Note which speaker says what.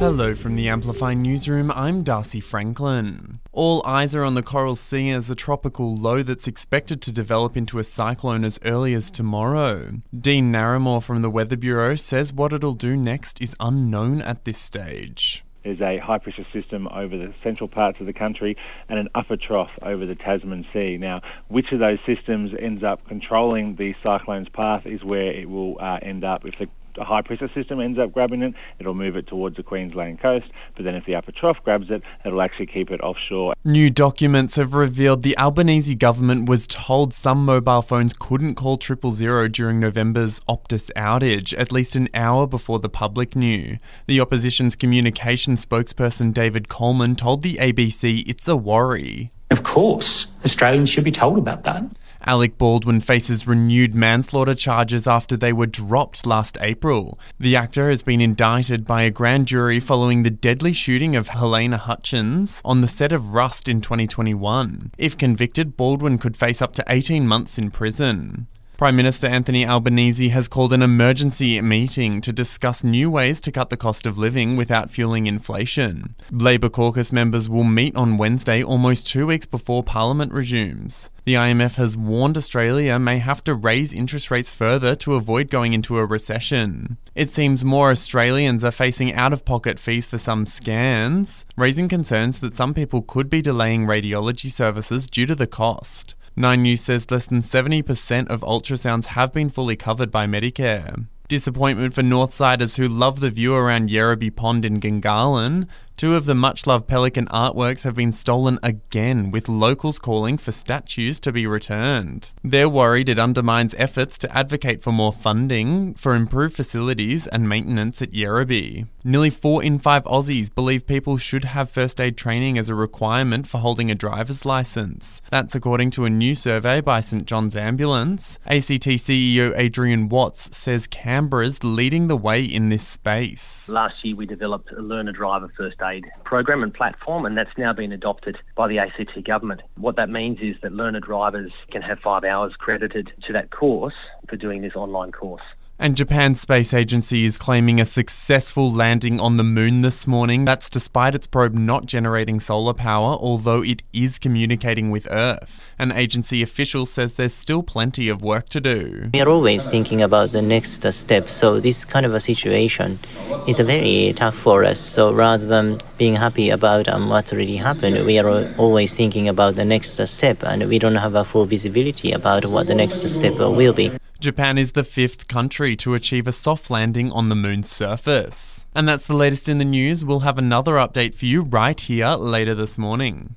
Speaker 1: Hello from the Amplify newsroom, I'm Darcy Franklin. All eyes are on the Coral Sea as a tropical low that's expected to develop into a cyclone as early as tomorrow. Dean Narramore from the Weather Bureau says what it'll do next is unknown at this stage.
Speaker 2: There's a high pressure system over the central parts of the country and an upper trough over the Tasman Sea. Now, which of those systems ends up controlling the cyclone's path is where it will uh, end up. If the a high pressure system ends up grabbing it, it'll move it towards the Queensland coast. But then if the upper trough grabs it, it'll actually keep it offshore.
Speaker 1: New documents have revealed the Albanese government was told some mobile phones couldn't call triple zero during November's Optus outage, at least an hour before the public knew. The opposition's communication spokesperson David Coleman told the ABC it's a worry.
Speaker 3: Of course, Australians should be told about that.
Speaker 1: Alec Baldwin faces renewed manslaughter charges after they were dropped last April. The actor has been indicted by a grand jury following the deadly shooting of Halyna Hutchins on the set of Rust in 2021. If convicted, Baldwin could face up to 18 months in prison. Prime Minister Anthony Albanese has called an emergency meeting to discuss new ways to cut the cost of living without fueling inflation. Labor caucus members will meet on Wednesday, almost two weeks before Parliament resumes. The IMF has warned Australia may have to raise interest rates further to avoid going into a recession. It seems more Australians are facing out of pocket fees for some scans, raising concerns that some people could be delaying radiology services due to the cost. Nine News says less than 70% of ultrasounds have been fully covered by Medicare. Disappointment for Northsiders who love the view around Yerrabi Pond in Gungahlin Two of the much loved pelican artworks have been stolen again, with locals calling for statues to be returned. They're worried it undermines efforts to advocate for more funding for improved facilities and maintenance at Yerrabi. Nearly four in five Aussies believe people should have first aid training as a requirement for holding a driver's license. That's according to a new survey by St John's Ambulance. ACT CEO Adrian Watts says Canberra's leading the way in this space.
Speaker 4: Last year we developed a learner driver first aid program and platform, and that's now been adopted by the ACT government. What that means is that learner drivers can have five hours credited to that course for doing this online course.
Speaker 1: And Japan's space agency is claiming a successful landing on the moon this morning. That's despite its probe not generating solar power, although it is communicating with Earth. An agency official says there's still plenty of work to do.
Speaker 5: We are always thinking about the next step, so this kind of a situation is very tough for us. So rather than being happy about um, what already happened, we are always thinking about the next step, and we don't have a full visibility about what the next step will be.
Speaker 1: Japan is the fifth country to achieve a soft landing on the moon's surface. And that's the latest in the news. We'll have another update for you right here later this morning.